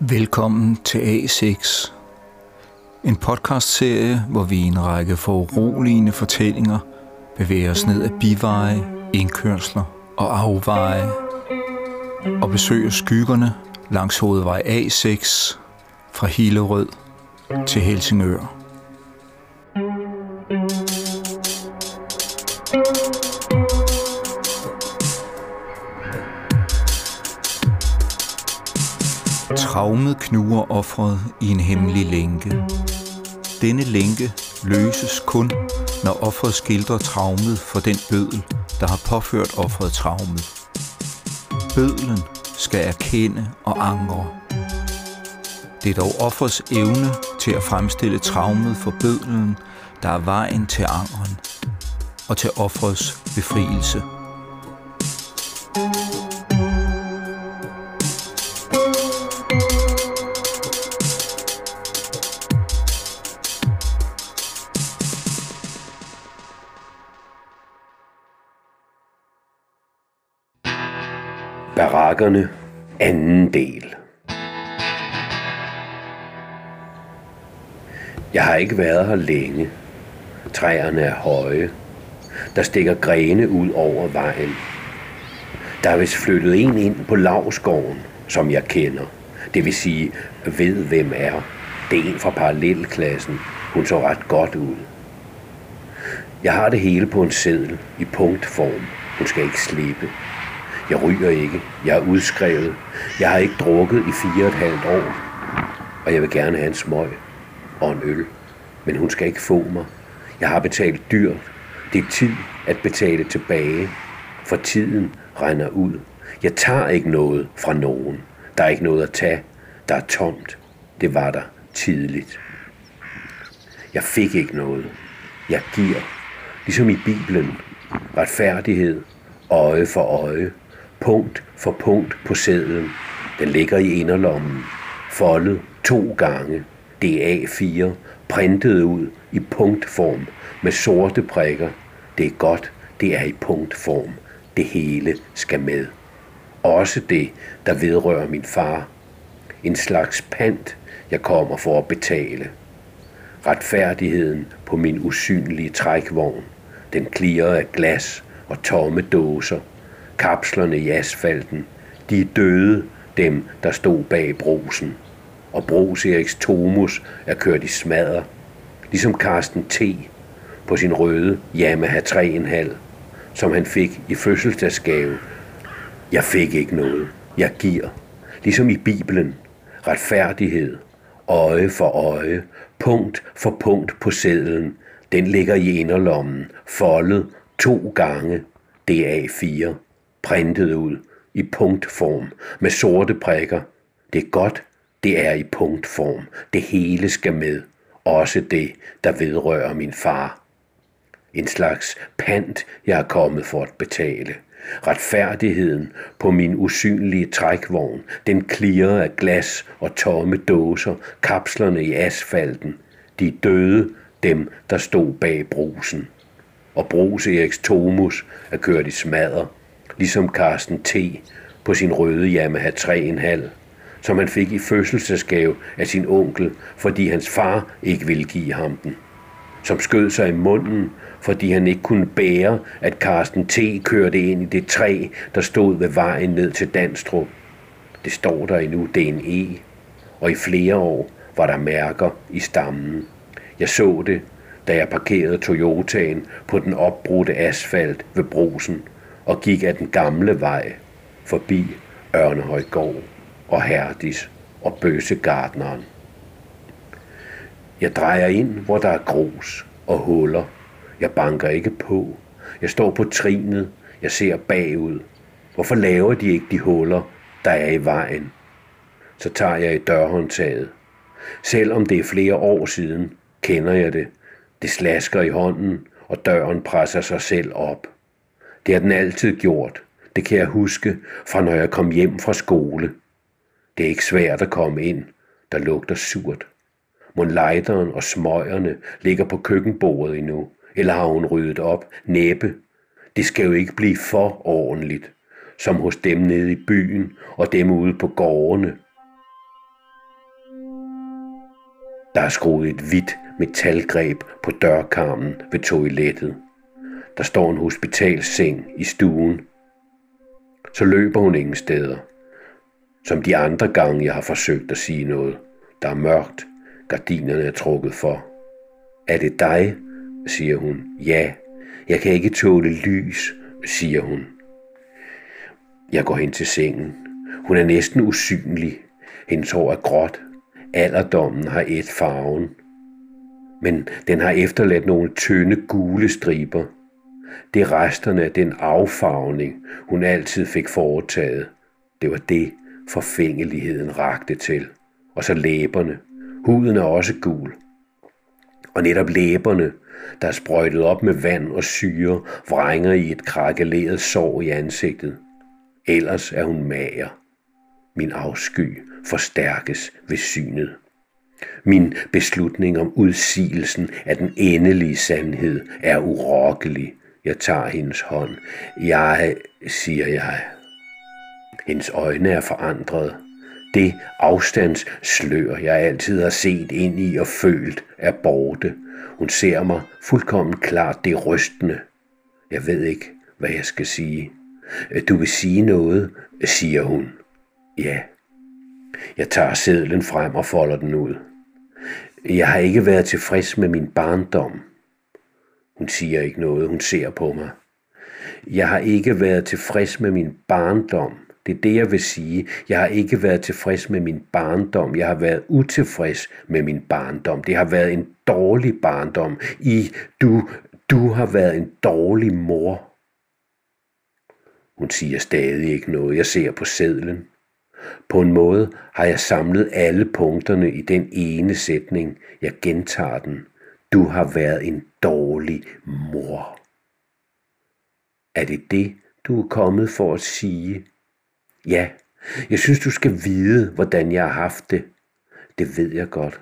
Velkommen til A6, en podcastserie, hvor vi i en række foruroligende fortællinger bevæger os ned ad biveje, indkørsler og afveje og besøger skyggerne langs hovedvej A6 fra Hillerød til Helsingør. Traumet knuger offret i en hemmelig lænke. Denne lænke løses kun, når offret skildrer traumet for den bødel, der har påført offret traumet. Bødlen skal erkende og angre. Det er dog offers evne til at fremstille traumet for bødlen, der er vejen til angren og til offrets befrielse. Barakkerne, anden del. Jeg har ikke været her længe. Træerne er høje. Der stikker grene ud over vejen. Der er vist flyttet en ind på lavskoven, som jeg kender. Det vil sige, ved hvem er. Det er en fra parallelklassen. Hun så ret godt ud. Jeg har det hele på en seddel i punktform. Hun skal ikke slippe. Jeg ryger ikke. Jeg er udskrevet. Jeg har ikke drukket i fire og et halvt år. Og jeg vil gerne have en smøg og en øl. Men hun skal ikke få mig. Jeg har betalt dyrt. Det er tid at betale tilbage. For tiden regner ud. Jeg tager ikke noget fra nogen. Der er ikke noget at tage. Der er tomt. Det var der tidligt. Jeg fik ikke noget. Jeg giver. Ligesom i Bibelen. Retfærdighed. Øje for øje punkt for punkt på sædlen. Den ligger i inderlommen, foldet to gange. DA4, printet ud i punktform med sorte prikker. Det er godt, det er i punktform. Det hele skal med. Også det, der vedrører min far. En slags pant, jeg kommer for at betale. Retfærdigheden på min usynlige trækvogn. Den klirer af glas og tomme dåser – kapslerne i asfalten. De er døde, dem der stod bag brosen. Og Bros Eriks Tomus er kørt i smadder. Ligesom Karsten T. på sin røde Yamaha 3,5, som han fik i fødselsdagsgave. Jeg fik ikke noget. Jeg giver. Ligesom i Bibelen. Retfærdighed. Øje for øje. Punkt for punkt på sedlen. Den ligger i inderlommen. Foldet to gange. Det er A4 printet ud i punktform med sorte prikker. Det er godt, det er i punktform. Det hele skal med. Også det, der vedrører min far. En slags pant, jeg er kommet for at betale. Retfærdigheden på min usynlige trækvogn, den klirer af glas og tomme dåser, kapslerne i asfalten. De døde, dem der stod bag brusen. Og Brus Eriks Tomus er kørt i smadder ligesom Carsten T. på sin røde Yamaha 3,5, som han fik i fødselsdagsgave af sin onkel, fordi hans far ikke ville give ham den. Som skød sig i munden, fordi han ikke kunne bære, at Carsten T. kørte ind i det træ, der stod ved vejen ned til Danstrup. Det står der endnu, det er en E, og i flere år var der mærker i stammen. Jeg så det, da jeg parkerede Toyotaen på den opbrudte asfalt ved brosen og gik af den gamle vej forbi Ørnehøjgård og Herdis og Bøsegardneren. Jeg drejer ind, hvor der er grus og huller. Jeg banker ikke på. Jeg står på trinet. Jeg ser bagud. Hvorfor laver de ikke de huller, der er i vejen? Så tager jeg i dørhåndtaget. Selvom det er flere år siden, kender jeg det. Det slasker i hånden, og døren presser sig selv op. Det har den altid gjort. Det kan jeg huske fra når jeg kom hjem fra skole. Det er ikke svært at komme ind. Der lugter surt. Monlejderen og smøgerne ligger på køkkenbordet endnu. Eller har hun ryddet op? Næppe. Det skal jo ikke blive for ordentligt. Som hos dem nede i byen og dem ude på gårdene. Der er skruet et hvidt metalgreb på dørkarmen ved toilettet. Der står en hospitalseng i stuen. Så løber hun ingen steder. Som de andre gange, jeg har forsøgt at sige noget. Der er mørkt. Gardinerne er trukket for. Er det dig? siger hun. Ja. Jeg kan ikke tåle lys, siger hun. Jeg går hen til sengen. Hun er næsten usynlig. Hendes hår er gråt. Alderdommen har et farven. Men den har efterladt nogle tynde gule striber. Det er resterne af den affagning, hun altid fik foretaget. Det var det, forfængeligheden rakte til. Og så læberne. Huden er også gul. Og netop læberne, der er sprøjtet op med vand og syre, vrænger i et krakeleret sår i ansigtet. Ellers er hun mager. Min afsky forstærkes ved synet. Min beslutning om udsigelsen af den endelige sandhed er urokkelig. Jeg tager hendes hånd. Jeg, siger jeg. Hendes øjne er forandret. Det afstandsslør, jeg altid har set ind i og følt, er borte. Hun ser mig fuldkommen klart, det er rystende. Jeg ved ikke, hvad jeg skal sige. Du vil sige noget, siger hun. Ja. Jeg tager sedlen frem og folder den ud. Jeg har ikke været tilfreds med min barndom. Hun siger ikke noget, hun ser på mig. Jeg har ikke været tilfreds med min barndom. Det er det, jeg vil sige. Jeg har ikke været tilfreds med min barndom. Jeg har været utilfreds med min barndom. Det har været en dårlig barndom. I, du, du har været en dårlig mor. Hun siger stadig ikke noget. Jeg ser på sedlen. På en måde har jeg samlet alle punkterne i den ene sætning. Jeg gentager den. Du har været en dårlig mor. Er det det, du er kommet for at sige? Ja, jeg synes, du skal vide, hvordan jeg har haft det. Det ved jeg godt.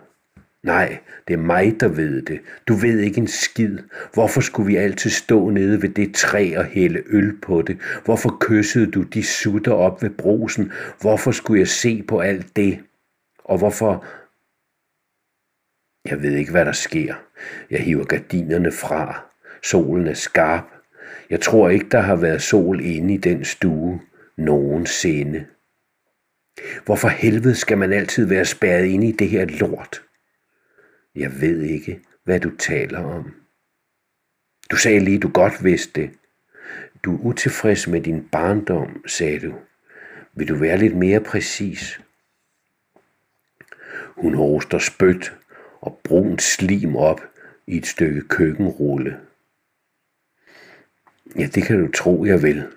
Nej, det er mig, der ved det. Du ved ikke en skid. Hvorfor skulle vi altid stå nede ved det træ og hælde øl på det? Hvorfor kyssede du de sutter op ved brosen? Hvorfor skulle jeg se på alt det? Og hvorfor... Jeg ved ikke, hvad der sker. Jeg hiver gardinerne fra. Solen er skarp. Jeg tror ikke, der har været sol inde i den stue nogensinde. Hvorfor helvede skal man altid være spærret inde i det her lort? Jeg ved ikke, hvad du taler om. Du sagde lige, du godt vidste det. Du er utilfreds med din barndom, sagde du. Vil du være lidt mere præcis? Hun hoster spødt og brun slim op i et stykke køkkenrulle. Ja, det kan du tro, jeg vil.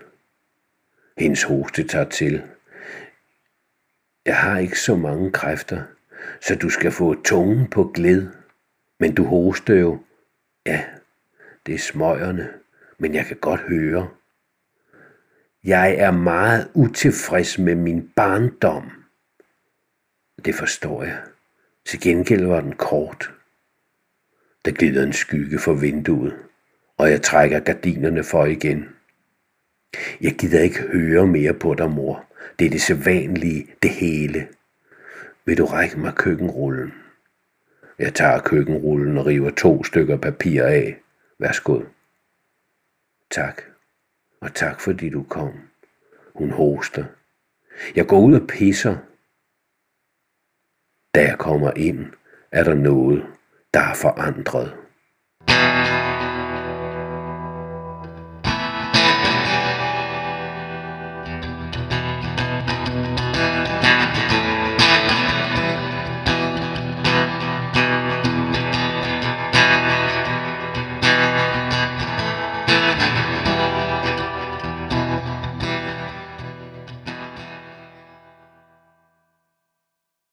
Hendes hoste tager til. Jeg har ikke så mange kræfter, så du skal få tungen på glæd. Men du hoster jo. Ja, det er smøgerne, men jeg kan godt høre. Jeg er meget utilfreds med min barndom. Det forstår jeg. Til gengæld var den kort. Der glider en skygge for vinduet, og jeg trækker gardinerne for igen. Jeg gider ikke høre mere på dig, mor. Det er det sædvanlige, det hele. Vil du række mig køkkenrullen? Jeg tager køkkenrullen og river to stykker papir af. Værsgo. Tak. Og tak fordi du kom. Hun hoster. Jeg går ud og pisser. Da jeg kommer ind, er der noget, der er forandret.